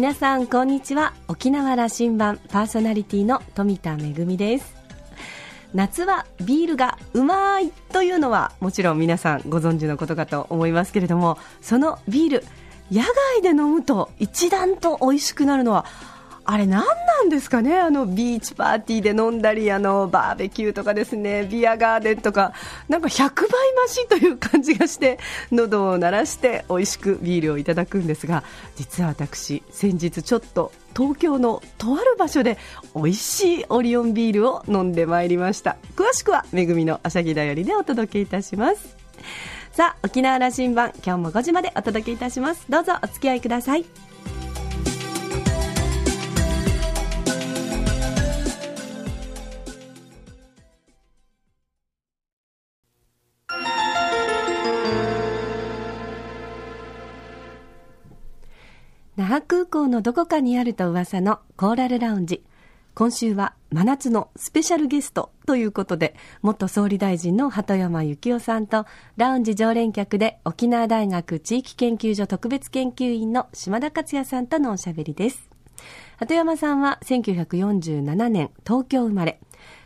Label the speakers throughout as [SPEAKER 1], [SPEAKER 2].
[SPEAKER 1] 皆さんこんにちは。沖縄羅針盤パーソナリティの富田恵です。夏はビールがうまいというのはもちろん皆さんご存知のことかと思いますけれどもそのビール野外で飲むと一段と美味しくなるのはあれ何なんですかね、あのビーチパーティーで飲んだりあのバーベキューとかですね。ビアガーデンとか。なんか100倍増しという感じがして喉を鳴らして美味しくビールをいただくんですが実は私、先日ちょっと東京のとある場所で美味しいオリオンビールを飲んでまいりました。詳しくはめぐみのあしゃぎだよりでお届けいたします。さあ沖縄羅針盤今日も5時までお届けいたします。どうぞお付き合いください。覇空港のどこかにあると噂のコーラルラウンジ。今週は真夏のスペシャルゲストということで元総理大臣の鳩山幸夫さんとラウンジ常連客で沖縄大学地域研究所特別研究員の島田克也さんとのおしゃべりです。鳩山さんは1947年東京生まれ。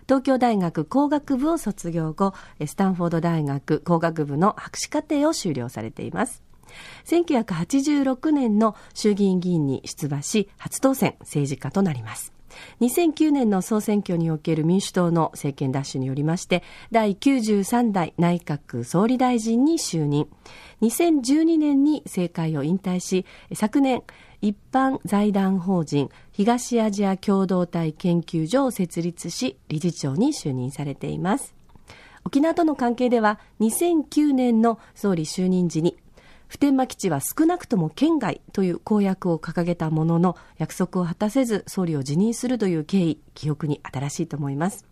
[SPEAKER 1] 東京大学工学部を卒業後スタンフォード大学工学部の博士課程を修了されています。1986年の衆議院議員に出馬し初当選政治家となります。2009年の総選挙における民主党の政権奪取によりまして第93代内閣総理大臣に就任。2012年に政界を引退し昨年一般財団法人東アジア共同体研究所を設立し理事長に就任されています。沖縄との関係では2009年の総理就任時に普天間基地は少なくとも県外という公約を掲げたものの約束を果たせず総理を辞任するという経緯記憶に新しいと思います。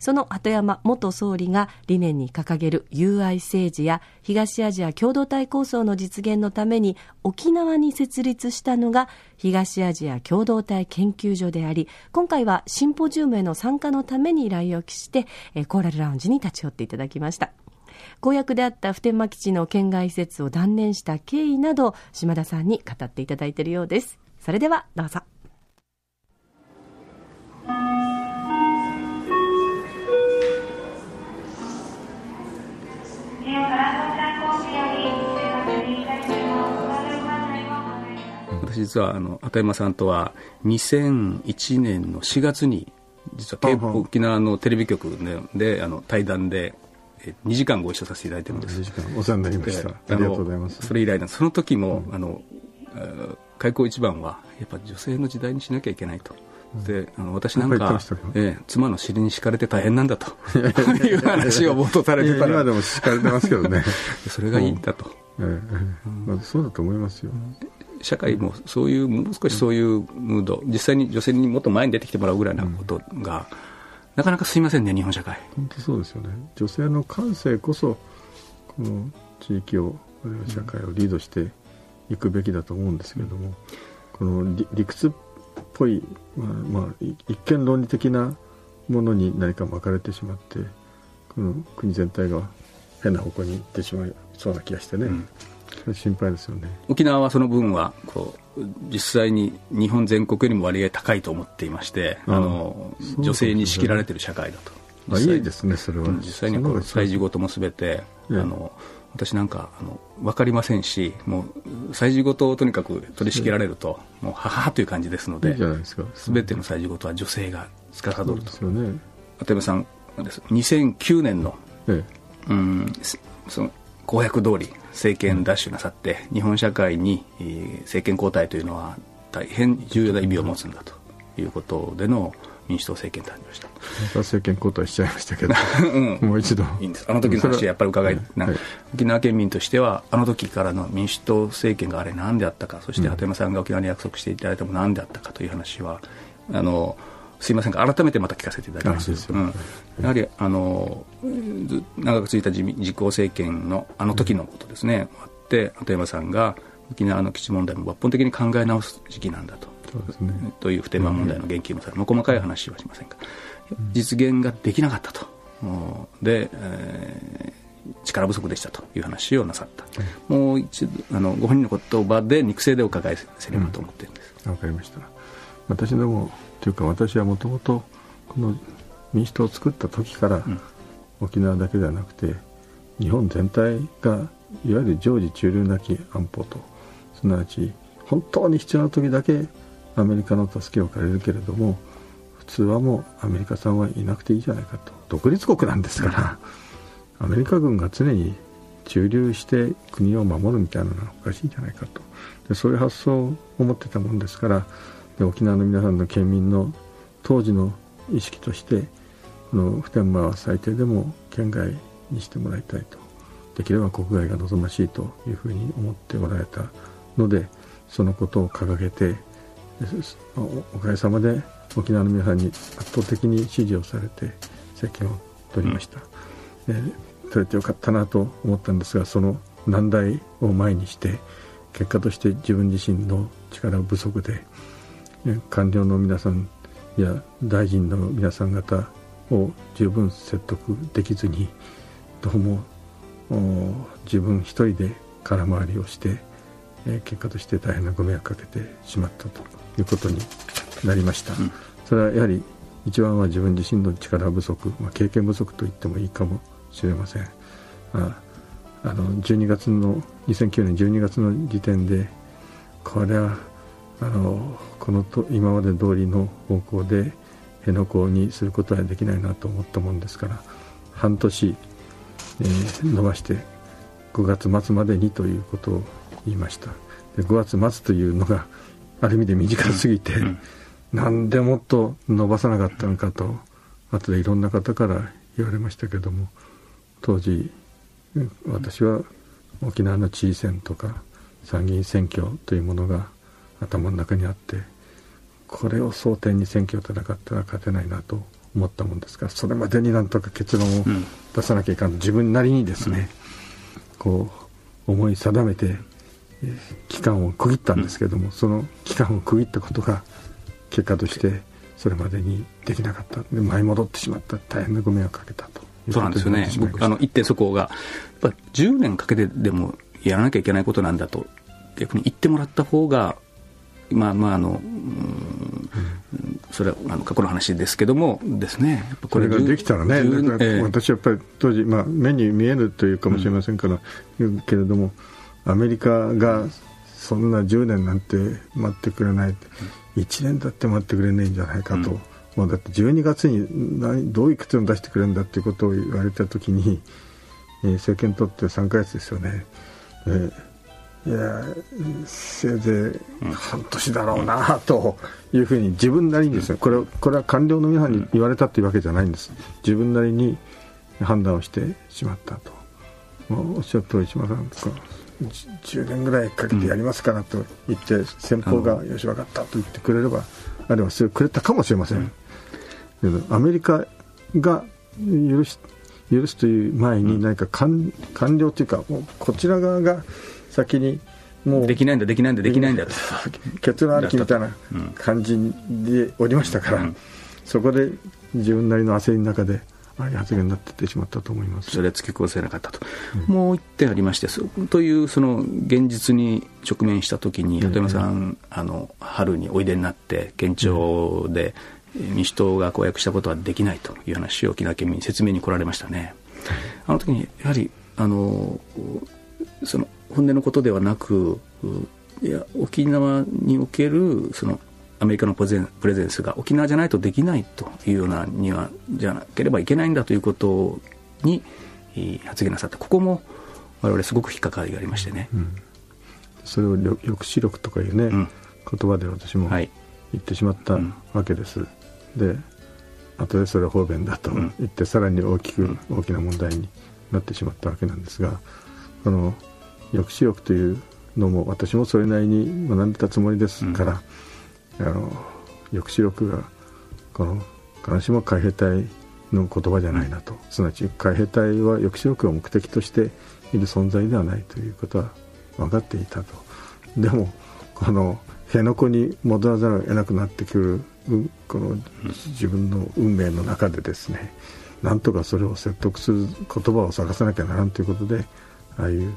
[SPEAKER 1] その鳩山元総理が理念に掲げる友愛政治や東アジア共同体構想の実現のために沖縄に設立したのが東アジア共同体研究所であり今回はシンポジウムへの参加のために来沖してコーラルラウンジに立ち寄っていただきました。公約であった普天間基地の県外施設を断念した経緯など島田さんに語っていただいているようです。それではどうぞ。
[SPEAKER 2] 私実はあの片山さんとは2001年の4月に実は沖縄のテレビ局でであの対談で2時間ご一緒させていただいてるんです。
[SPEAKER 3] 時間お世話になりました。ありがとうございます。
[SPEAKER 2] それ以来その時も、うん、あの開口一番はやっぱ女性の時代にしなきゃいけないと。であの私なんか、えー、妻の尻に敷かれて大変なんだと。いう話を冒頭されてたら。
[SPEAKER 3] 今でも敷かれてますけどね。
[SPEAKER 2] それがいいんだと、
[SPEAKER 3] うん、ええまあ、そうだと思いますよ。
[SPEAKER 2] 社会もそういうもう少しそういうムード。実際に女性にもっと前に出てきてもらうぐらいなことが、なかなかすみませんね日本社会。
[SPEAKER 3] 本当そうですよね。女性の感性こそこの地域を社会をリードしていくべきだと思うんですけれども、この理屈っぽい、まあまあ、一見論理的なものに何か巻かれてしまってこの国全体が変な方向に行ってしまいそうな気がしてね、うん、心配ですよね。
[SPEAKER 2] 沖縄はその分はこう実際に日本全国よりも割合高いと思っていましてあの、女性に仕切られてる社会だと。
[SPEAKER 3] あいいですねそれは、
[SPEAKER 2] 実際にこう催事事もすべて、あの私なんかあの分かりませんしもう催事事をとにかく取り仕切られるともうははという感じですのですべての催事事は女性が司ると。ですよね。渡辺さんです。2009年の、ええ、うんその公約通り政権奪取なさって、日本社会に、政権交代というのは大変重要な意味を持つんだと。いうことでの民主党政権誕生した。
[SPEAKER 3] 政権交代しちゃいましたけど、うん、もう一度。
[SPEAKER 2] いいんです。あの時の話はやっぱり伺い、はい、沖縄県民としてはあの時からの民主党政権があれ何であったかそして鳩山さんが沖縄に約束していただいたも何であったかという話はあのすいませんが改めてまた聞かせていただきます、うん、やはりあの長く続いた実行政権のあの時のことですね、あって鳩山さんが沖縄の基地問題も抜本的に考え直す時期なんだと。そうです、ね、という普天間問題の言及もされ、うん、細かい話はしませんが。実現ができなかったと。で、えー、力不足でしたという話をなさった、うん、もう一度あのご本人の言葉で肉声でお伺いせればと思ってるんです。
[SPEAKER 3] わ、うん、かりました私でもというか私はもともとこの民主党を作った時から、沖縄だけではなくて日本全体がいわゆる常時中流なき安保とすなわち本当に必要な時だけアメリカの助けを借りるけれども普通はもうアメリカさんはいなくていいじゃないかと。独立国なんですからアメリカ軍が常に駐留して国を守るみたいなのはおかしいんじゃないかと。でそういう発想を持ってたもんですからで沖縄の皆さんの県民の当時の意識としてこの普天間は最低でも県外にしてもらいたいと。できれば国外が望ましいというふうに思っておられたのでそのことを掲げておかげさまで沖縄の皆さんに圧倒的に支持をされて政権を取りました、うん、取れてよかったなと思ったんですがその難題を前にして結果として自分自身の力不足で官僚の皆さんや大臣の皆さん方を十分説得できずにどうも自分一人で空回りをして、え結果として大変なご迷惑かけてしまったということになりました、うん、それはやはり一番は自分自身の力不足、まあ、経験不足と言ってもいいかもしれません、まあ、あの12月の2009年12月の時点でこれはあのこのと今まで通りの方向で辺野古にすることはできないなと思ったもんですから半年、えー、伸ばして5月末までにということを言いました。で5月末というのがある意味で短すぎて、うん、なんでもっと伸ばさなかったのかと後でいろんな方から言われましたけども当時私は沖縄の知事選とか参議院選挙というものが頭の中にあってこれを争点に選挙を戦ったら勝てないなと思ったもんですからそれまでになんとか結論を出さなきゃいかんと自分なりにですね、こう思い定めて期間を区切ったんですけども、その期間を区切ったことが結果としてそれまでにできなかった。で舞い戻ってしまった。大変なご迷惑をかけたと。
[SPEAKER 2] そうなんですよね。僕あの一点そこがやっぱ10年かけてでもやらなきゃいけないことなんだと逆に言ってもらった方がまあまああの、それはあの過去の話ですけども。ですね。
[SPEAKER 3] これができたらね、私はやっぱり当時、まあ、目に見えるというかもしれませんから、言うけれどもアメリカがそんな10年なんて待ってくれない、1年だって待ってくれないんじゃないかと、もうだって12月に何どういう結論出してくれるんだっていうことを言われた時に、えー、政権取って3か月ですよね。えーいやせいぜい半年だろうなというふうに自分なりにですねこれこれは官僚の皆さんに言われたというわけじゃないんです。自分なりに判断をしてしまったと、まあ、おっしゃる通り島さんとか10年ぐらいかけてやりますからと言って先方がよし分かったと言ってくれればあれはすぐくれたかもしれません、アメリカが許し許すという前に何か官官僚というかこちら側が先に
[SPEAKER 2] もう。できないんだできないんだできないんだ。と
[SPEAKER 3] 結論ありきみたいな感じでおりましたから、うん、そこで自分なりの焦りの中でああいう発言になっててしまったと思います
[SPEAKER 2] それは突き越せなかったと、うん、もう一点ありましてというその現実に直面した時に鳩山さん、あの春においでになって県庁で民主党が公約したことはできないという話を沖縄県民に説明に来られましたね、あの時にやはりあのその本音のことではなくいや沖縄におけるそのアメリカのプレゼンスが沖縄じゃないとできないというようなにはじゃなければいけないんだということに発言なさったここも我々すごく引っかかりがありましてね、うん、
[SPEAKER 3] それを抑止力とかいうね、うん、言葉で私も言ってしまったわけです、はい、で後でそれは方便だと言って、さらに大きく大きな問題になってしまったわけなんですがこの抑止力というのも私もそれなりに学んでたつもりですから、うん、あの抑止力がこの必ずしも海兵隊の言葉じゃないなと、うん、すなわち海兵隊は抑止力を目的としている存在ではないということは分かっていたと。でもこの辺野古に戻らざるを得なくなってくるこの自分の運命の中でですねなんとかそれを説得する言葉を探さなきゃならんということでああいう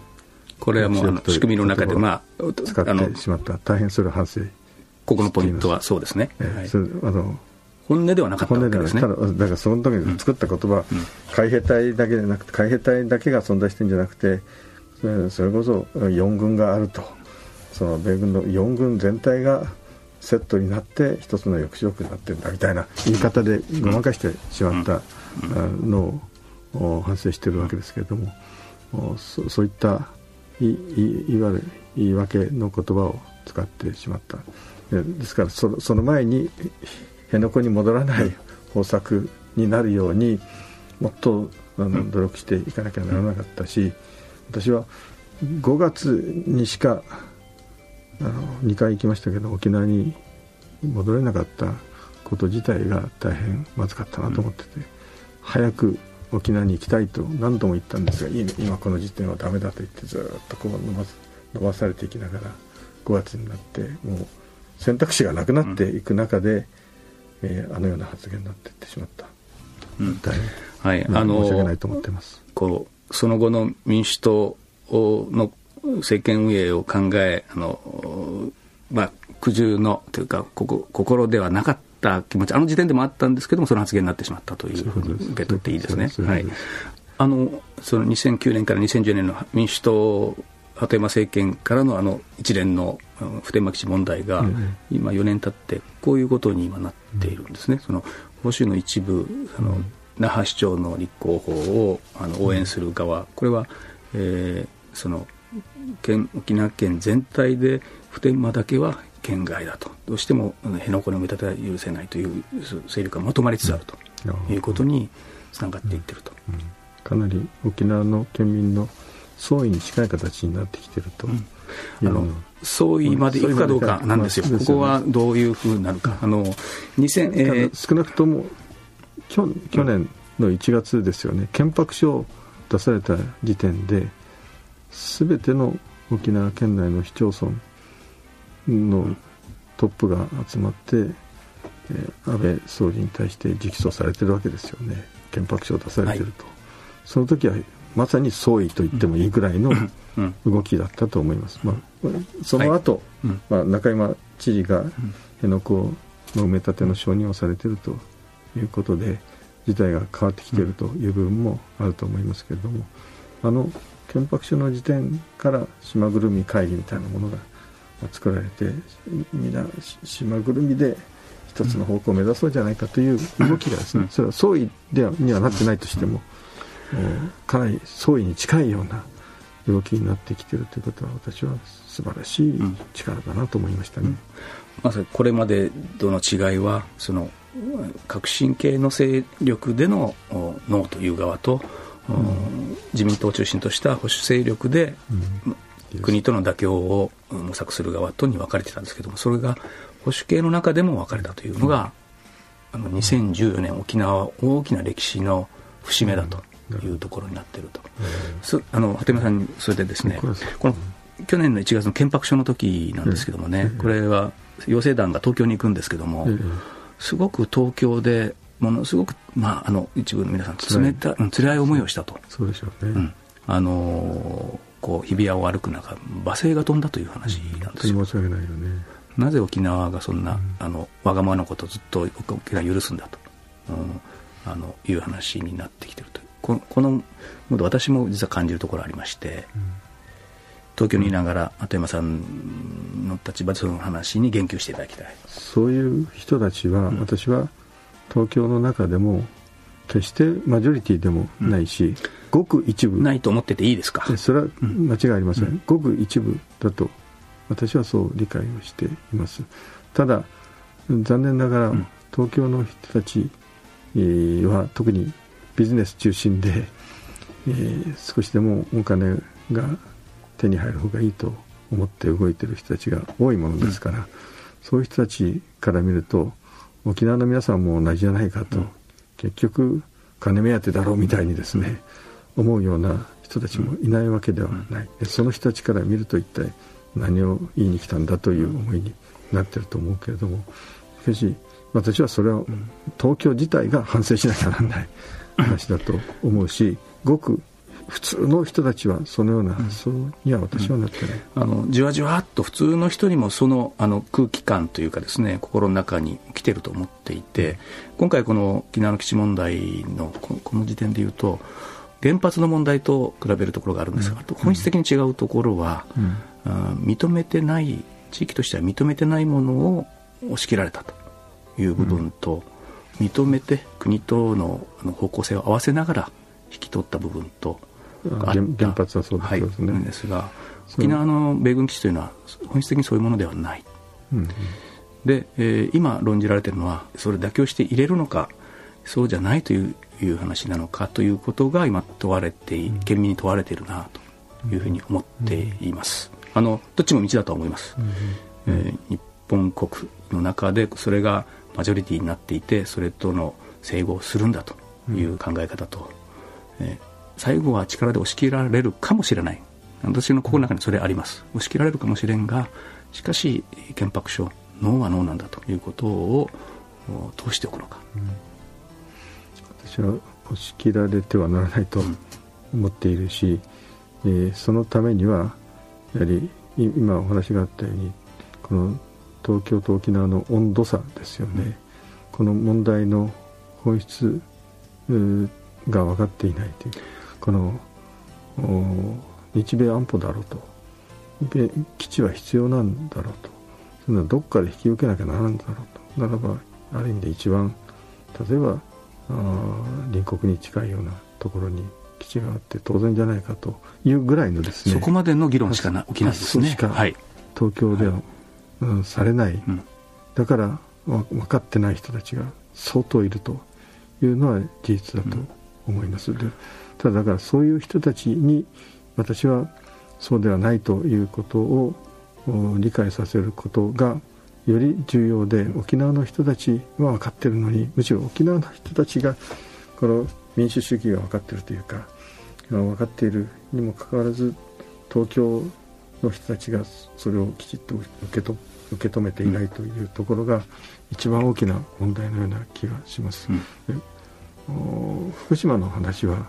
[SPEAKER 2] これはもう仕組みの中で、ま
[SPEAKER 3] あ、使ってしまった大変それは反省
[SPEAKER 2] ここのポイントはそうですね、えーあの本音ではなかったわけですね。
[SPEAKER 3] ただだからその時に作った言葉、うん、海兵隊だけでなくて海兵隊だけが存在してるんじゃなくてそれこそ4軍があると。その米軍の4軍全体がセットになって一つの抑止力になってるんだみたいな言い方でごまかしてしまったのを反省してるわけですけれどもそそういったいいわゆる言い訳の言葉を使ってしまった。ですからそその前に辺野古に戻らない方策になるようにもっとあの努力していかなきゃならなかったし私は5月にしかあの2回行きましたけど沖縄に戻れなかったこと自体が大変まずかったなと思ってて、早く沖縄に行きたいと何度も言ったんですが今この時点はダメだと言ってずっとこう伸ば伸ばされていきながら5月になってもう選択肢がなくなっていく中で、うん、えー、あのような発言になっていってしまった、うん、大変、はい、あの申し訳ないと思ってます。
[SPEAKER 2] こうその後の民主党の政権運営を考えあの、まあ、苦渋のというかここ心ではなかった気持ちあの時点でもあったんですけどもその発言になってしまったというふうに受け取っていいですね。はい、あのその2009年から2010年の民主党鳩山政権からのあの一連の普天間基地問題が、今4年経ってこういうことに今なっているんですね。その保守の一部あの、那覇市長の立候補をあの応援する側、これは、えー、その県沖縄県全体で普天間だけは県外だと。どうしても辺野古の埋め立ては許せないという勢力がまとまりつつあると。いうことにつながっていってると、うん。うん、
[SPEAKER 3] かなり沖縄の県民の総意に近い形になってきてると、うん、
[SPEAKER 2] あの総意までいくかどうかなんですよ、ここはどういうふうになるか、あの
[SPEAKER 3] 2000、えー、少なくとも去去年の1月ですよね、憲白書を出された時点で、すべての沖縄県内の市町村のトップが集まって、えー、安倍総理に対して直訴されてるわけですよね、憲白書を出されてると、はい、その時はまさに総意と言ってもいいぐらいの動きだったと思います。まあ、その後、はい、まあ、中山知事が辺野古の埋め立ての承認をされているということで、事態が変わってきているという部分もあると思いますけれども、あの憲白書の時点から島ぐるみ会議みたいなものが作られてみんな島ぐるみで一つの方向を目指そうじゃないかという動きがですね、それは総意ではにはなってないとしても、かなり総意に近いような動きになってきているということは私は素晴らしい力だなと思いましたね。うん、
[SPEAKER 2] まさにこれまでとの違いはその革新系の勢力でのノーという側と、うん、自民党を中心とした保守勢力で、うん、国との妥協を模索する側とに分かれてたんですけどもそれが保守系の中でも分かれたというのが、あの2014年沖縄は大きな歴史の節目だというところになっていると、うん、あの鳩山さんにそれでですねこの去年の1月の憲白書の時なんですけどもね、これは養成団が東京に行くんですけども、すごく東京でものすごく、まあ、あの一部の皆さん冷た、うん、辛い思いをしたと。
[SPEAKER 3] そうでしょうね、うん、
[SPEAKER 2] あのこう日比谷を歩く中罵声が飛んだという話なんですよ、
[SPEAKER 3] 申し訳ないよね。
[SPEAKER 2] なぜ沖縄がそんな、うん、あのわがままなことをずっと沖縄許すんだと、うん、あのいう話になってきてるとこのこの私も実は感じるところありまして、うん、東京にいながら鳩山さんの立場でその話に言及していただきたい。
[SPEAKER 3] そういう人たちは、私は東京の中でも決してマジョリティでもないし、ごく一部。
[SPEAKER 2] ないと思ってていいですか？
[SPEAKER 3] それは間違いありません、ごく一部だと私はそう理解をしています。ただ残念ながら、東京の人たちは特にビジネス中心で、えー、少しでもお金が手に入る方がいいと思って動いてる人たちが多いものですから、うん、そういう人たちから見ると沖縄の皆さんも同じじゃないかと、うん、結局金目当てだろうみたいにですね、うん、思うような人たちもいないわけではない、その人たちから見ると一体何を言いに来たんだという思いになってると思うけれどもしかし私はそれは東京自体が反省しなきゃならない話だと思うしごく普通の人たちはそのような発想には私はなってない、
[SPEAKER 2] うん、あのじわじわっと普通の人にもそのあの空気感というかですね心の中に来てると思っていて今回この沖縄の基地問題のこの時点で言うと原発の問題と比べるところがあるんですが、うん、本質的に違うところは、うん、認めてない地域としては認めてないものを押し切られたという部分と、認めて国との方向性を合わせながら引き取った部分と
[SPEAKER 3] 原発はそうですね、
[SPEAKER 2] はい、ですが沖縄の米軍基地というのは本質的にそういうものではない、うんうん、で、えー、今論じられているのはそれ妥協して入れるのかそうじゃないといういう話なのかということが今問われて県民に問われているなというふうに思っています、あのどっちも道だと思います、うん、えー、日本国の中でそれがマジョリティになっていてそれとの整合するんだという考え方と、えー、最後は力で押し切られるかもしれない。私の心の中にそれあります。押し切られるかもしれんがしかし憲白書ノーはノーなんだということを通しておくのか、うん、
[SPEAKER 3] 私は押し切られてはならないと思っているし、うん、えー、そのためにはやはり今お話があったようにこの東京と沖縄の温度差ですよね、この問題の本質が分かっていないという。この日米安保だろうと。基地は必要なんだろうと。そんなどっかで引き受けなきゃならんだろうと。ならばある意味で一番例えば隣国に近いようなところに基地があって当然じゃないかというぐらいのですね
[SPEAKER 2] そこまでの議論しか起きないですね。
[SPEAKER 3] はい、東京では、はい、うん、されない、うん、だから分かってない人たちが相当いるというのは事実だと思います。でただだからそういう人たちに私はそうではないということを理解させることがより重要で沖縄の人たちは分かってるのにむしろ沖縄の人たちがこの民主主義が分かってるというか分かっているにもかかわらず東京の人たちがそれをきちっと受けと受け止めていないというところが一番大きな問題のような気がします。うん、福島の話は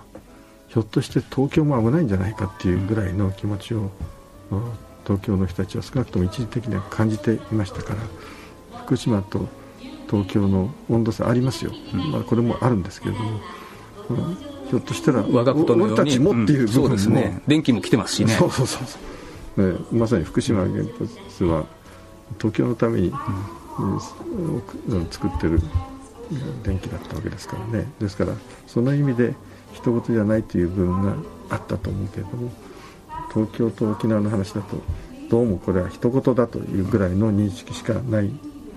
[SPEAKER 3] ひょっとして東京も危ないんじゃないかっていうぐらいの気持ちを東京の人たちは少なくとも一時的には感じていましたから福島と東京の温度差ありますよ、うん、まあ、これもあるんですけれども、うん、ひょっとしたら
[SPEAKER 2] 我がことのように
[SPEAKER 3] 俺たちもっていう部分も、うん、ね、
[SPEAKER 2] 電気も来てますしね。
[SPEAKER 3] そうそうそう。ね、まさに福島原発は東京のために、うん、作ってる電気だったわけですからね。ですからその意味で一言じゃないという部分があったと思うけれども東京と沖縄の話だとどうもこれは一言だというぐらいの認識しかない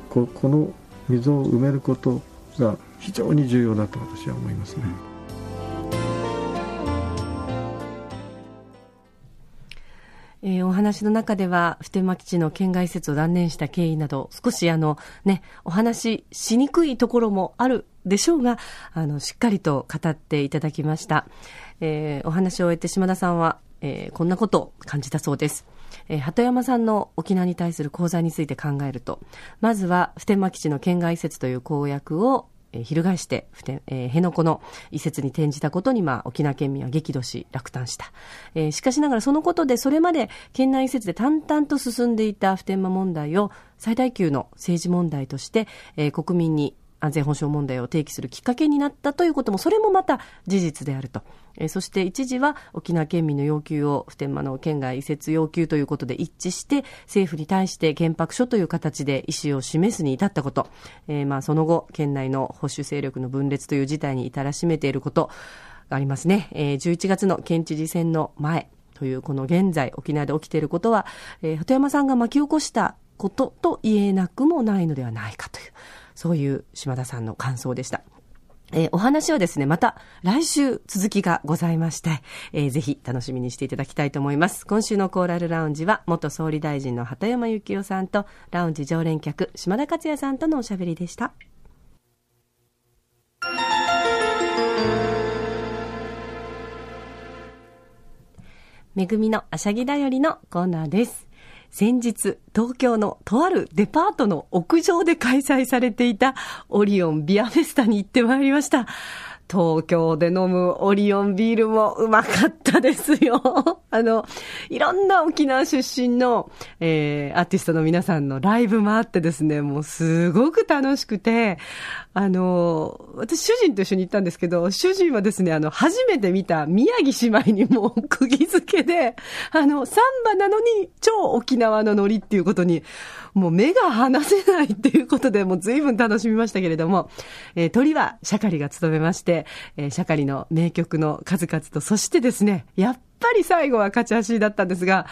[SPEAKER 3] ここの溝を埋めることが非常に重要だと私は思いますね。
[SPEAKER 1] えー、お話の中では、普天間基地の県外施設を断念した経緯など、少しあの、ね、お話ししにくいところもあるでしょうが、あの、しっかりと語っていただきました。えー、お話を終えて島田さんは、えー、こんなことを感じたそうです。えー、鳩山さんの沖縄に対する講座について考えると、まずは普天間基地の県外移設という公約をえー、翻して、えー、辺野古の移設に転じたことに、まあ、沖縄県民は激怒し、落胆した。えー、しかしながらそのことで、それまで県内移設で淡々と進んでいた普天間問題を最大級の政治問題として、えー、国民に安全保障問題を提起するきっかけになったということも、それもまた事実であると。えー、そして一時は沖縄県民の要求を普天間の県外移設要求ということで一致して、政府に対して原白書という形で意思を示すに至ったこと、えー、まあその後、県内の保守勢力の分裂という事態に至らしめていることがありますね。えー、11月の県知事選の前というこの現在沖縄で起きていることは、えー、鳩山さんが巻き起こしたことと言えなくもないのではないかという。そういう島田さんの感想でした。えー、お話はですね、また来週続きがございまして、えー、ぜひ楽しみにしていただきたいと思います。今週のコーラルラウンジは、元総理大臣の畑山幸夫さんと、ラウンジ常連客、島田克也さんとのおしゃべりでした。めぐみのあしゃぎだよりのコーナーです。先日、東京のとあるデパートの屋上で開催されていたオリオンビアフェスタに行ってまいりました。東京で飲むオリオンビールもうまかったですよ。あの、いろんな沖縄出身の、えー、アーティストの皆さんのライブもあってですね、もうすごく楽しくて、あの、私主人と一緒に行ったんですけど、主人はですね、あの、初めて見た宮城姉妹にも釘付けで、あの、サンバなのに超沖縄のノリっていうことに、もう目が離せないっていうことで、もう随分楽しみましたけれども、えー、鳥はシャカリが務めまして、えー、シャカリの名曲の数々と、そしてですね、やっぱり最後は勝ち足だったんですが、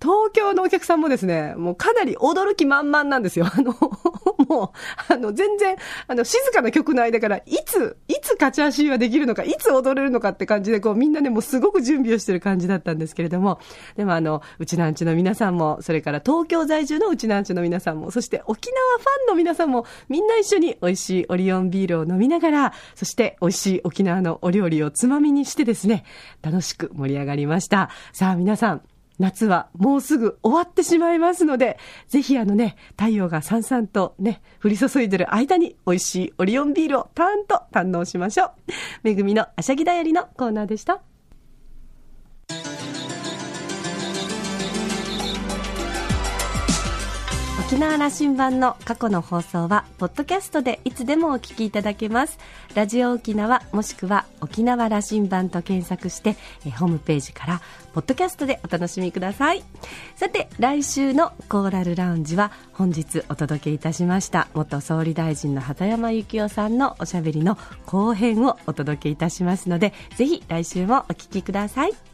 [SPEAKER 1] 東京のお客さんもですね、もうかなり驚き満々なんですよ。あの、もう、あの、全然、あの、静かな曲の間から、いつ、いつ勝ち足はできるのか、いつ踊れるのかって感じで、こう、みんなね、もうすごく準備をしてる感じだったんですけれども、でもあの、うちなんちの皆さんも、それから東京在住のうちなんちの皆さんも、そして沖縄ファンの皆さんも、みんな一緒に美味しいオリオンビールを飲みながら、そして美味しい沖縄のお料理をつまみにしてですね、楽しく盛り上がりました。さあ皆さん、夏はもうすぐ終わってしまいますので、ぜひあのね、太陽がさんさんとね、降り注いでる間に美味しいオリオンビールをターンと堪能しましょう。めぐみのあしゃぎだよりのコーナーでした。沖縄羅針盤の過去の放送は、ポッドキャストでいつでもお聞きいただけます。ラジオ沖縄、もしくは沖縄羅針盤と検索して、えホームページから、ポッドキャストでお楽しみください。さて、来週のコーラルラウンジは、本日お届けいたしました、元総理大臣の畑山幸夫さんのおしゃべりの後編をお届けいたしますので、ぜひ来週もお聞きください。